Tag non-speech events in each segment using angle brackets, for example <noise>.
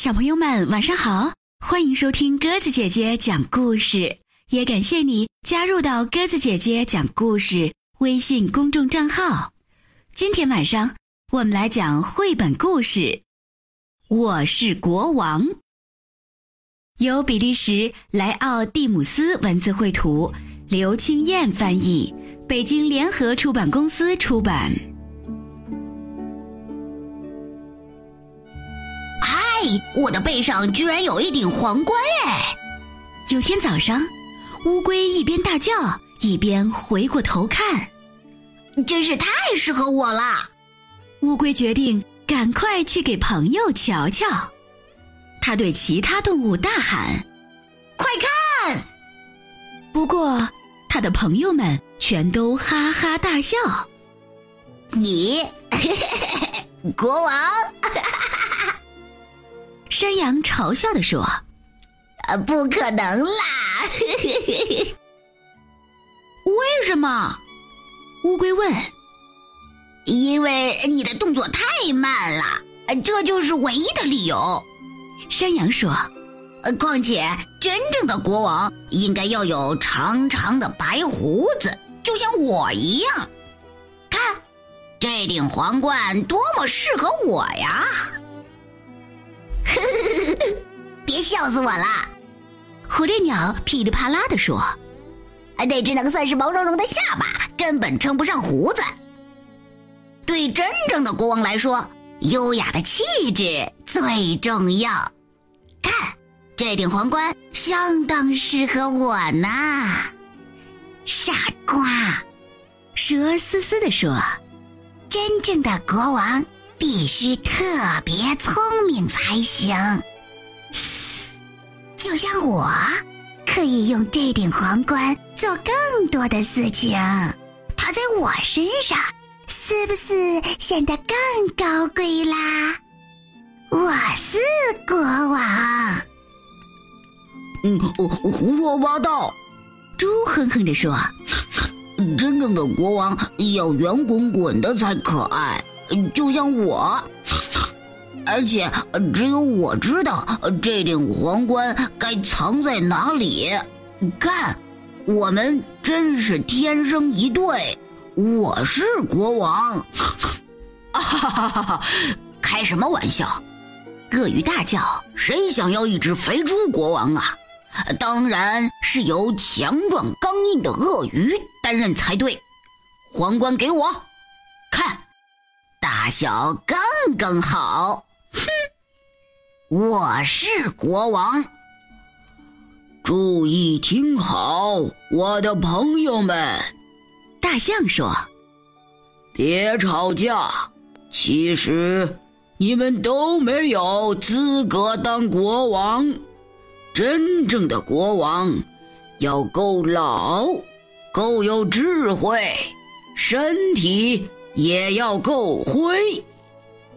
小朋友们，晚上好！欢迎收听鸽子姐姐讲故事，也感谢你加入到鸽子姐姐讲故事微信公众账号。今天晚上我们来讲绘本故事《我是国王》，由比利时莱奥蒂姆斯文字绘图，刘青燕翻译，北京联合出版公司出版。我的背上居然有一顶皇冠哎！有天早上，乌龟一边大叫一边回过头看，真是太适合我了。乌龟决定赶快去给朋友瞧瞧。他对其他动物大喊：“快看！”不过，他的朋友们全都哈哈大笑。你，<laughs> 国王。山羊嘲笑的说：“啊，不可能啦！” <laughs> 为什么？乌龟问。“因为你的动作太慢了，这就是唯一的理由。”山羊说。“况且，真正的国王应该要有长长的白胡子，就像我一样。看，这顶皇冠多么适合我呀！” <laughs> 别笑死我了！火烈鸟噼里啪啦地说：“那只能算是毛茸茸的下巴，根本称不上胡子。对真正的国王来说，优雅的气质最重要。看，这顶皇冠相当适合我呢。”傻瓜，蛇嘶嘶地说：“真正的国王。”必须特别聪明才行，就像我，可以用这顶皇冠做更多的事情。它在我身上，是不是显得更高贵啦？我是国王。嗯，胡说八道！猪哼哼着说：“ <laughs> 真正的国王要圆滚滚的才可爱。”就像我，<laughs> 而且只有我知道这顶皇冠该藏在哪里。看，我们真是天生一对。我是国王，哈哈哈哈！开什么玩笑？鳄鱼大叫：“谁想要一只肥猪国王啊？当然是由强壮刚硬的鳄鱼担任才对。皇冠给我，看。”大小刚刚好，哼！我是国王。注意听好，我的朋友们。大象说：“别吵架。其实你们都没有资格当国王。真正的国王要够老，够有智慧，身体。”也要够灰，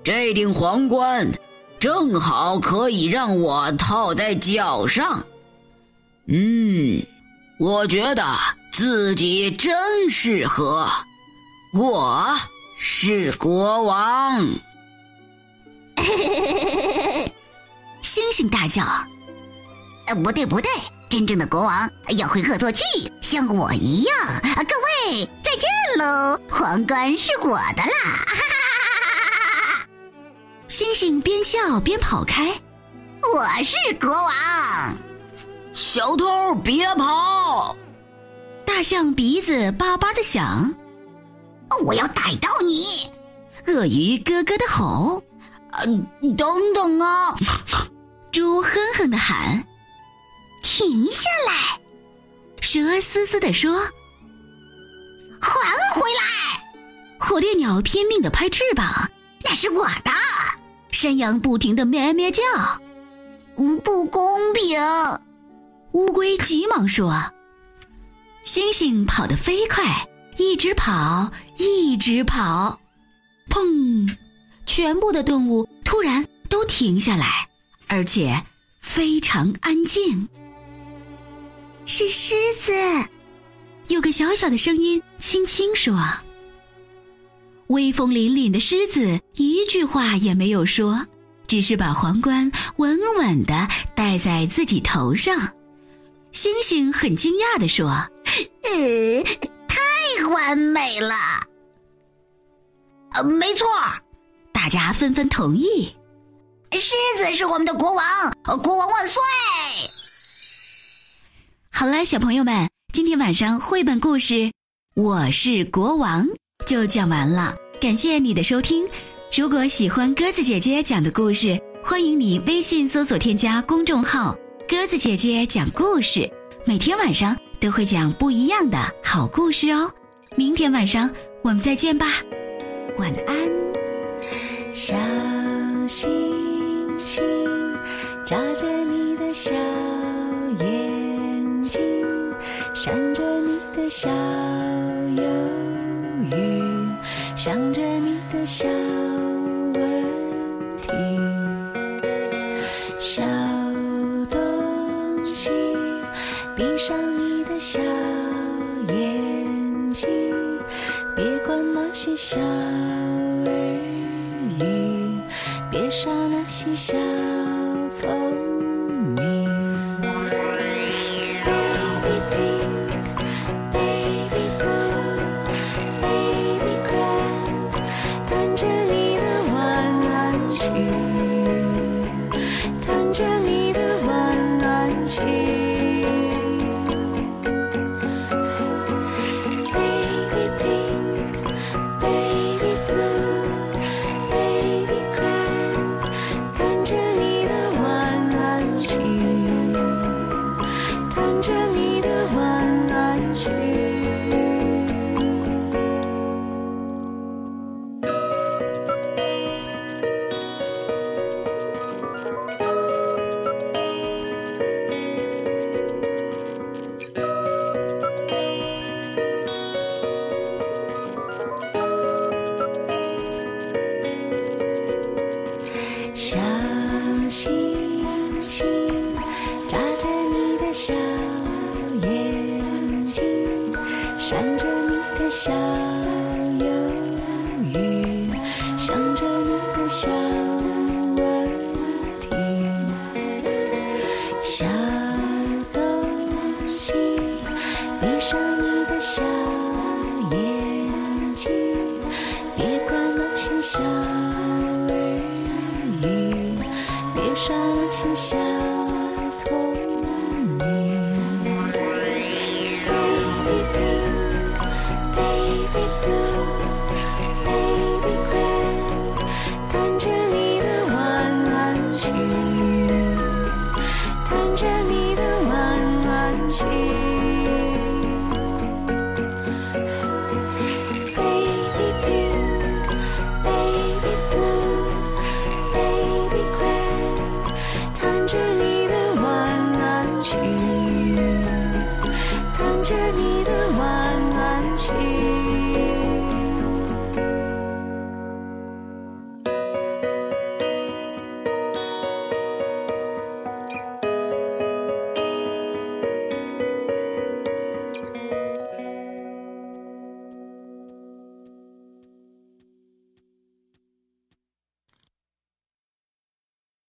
这顶皇冠正好可以让我套在脚上。嗯，我觉得自己真适合。我是国王。<laughs> 星星大叫：“呃，不对不对，真正的国王要会恶作剧，像我一样。”啊，各位。再见喽！皇冠是我的啦！哈哈哈哈星星边笑边跑开。我是国王。小偷别跑！大象鼻子叭叭的响。我要逮到你！鳄鱼咯咯的吼。呃，等等啊！<laughs> 猪哼哼的喊。停下来！蛇嘶嘶的说。火烈鸟拼命的拍翅膀，那是我的。山羊不停的咩咩叫，嗯，不公平。乌龟急忙说：“星星跑得飞快，一直跑，一直跑。”砰！全部的动物突然都停下来，而且非常安静。是狮子。有个小小的声音轻轻说：“威风凛凛的狮子一句话也没有说，只是把皇冠稳稳的戴在自己头上。星星很惊讶地说：“呃，太完美了。”呃，没错，大家纷纷同意。狮子是我们的国王，国王万岁！好了，小朋友们，今天晚上绘本故事《我是国王》就讲完了。感谢你的收听。如果喜欢鸽子姐姐讲的故事，欢迎你微信搜索添加公众号“鸽子姐姐讲故事”，每天晚上都会讲不一样的好故事哦。明天晚上我们再见吧，晚安。小心小东西，闭上你的小眼睛，别管那些小耳语，别傻那些小的小忧郁，想着你的小问题。小东西，闭上你的小眼睛，别管那些小耳语，别傻那些小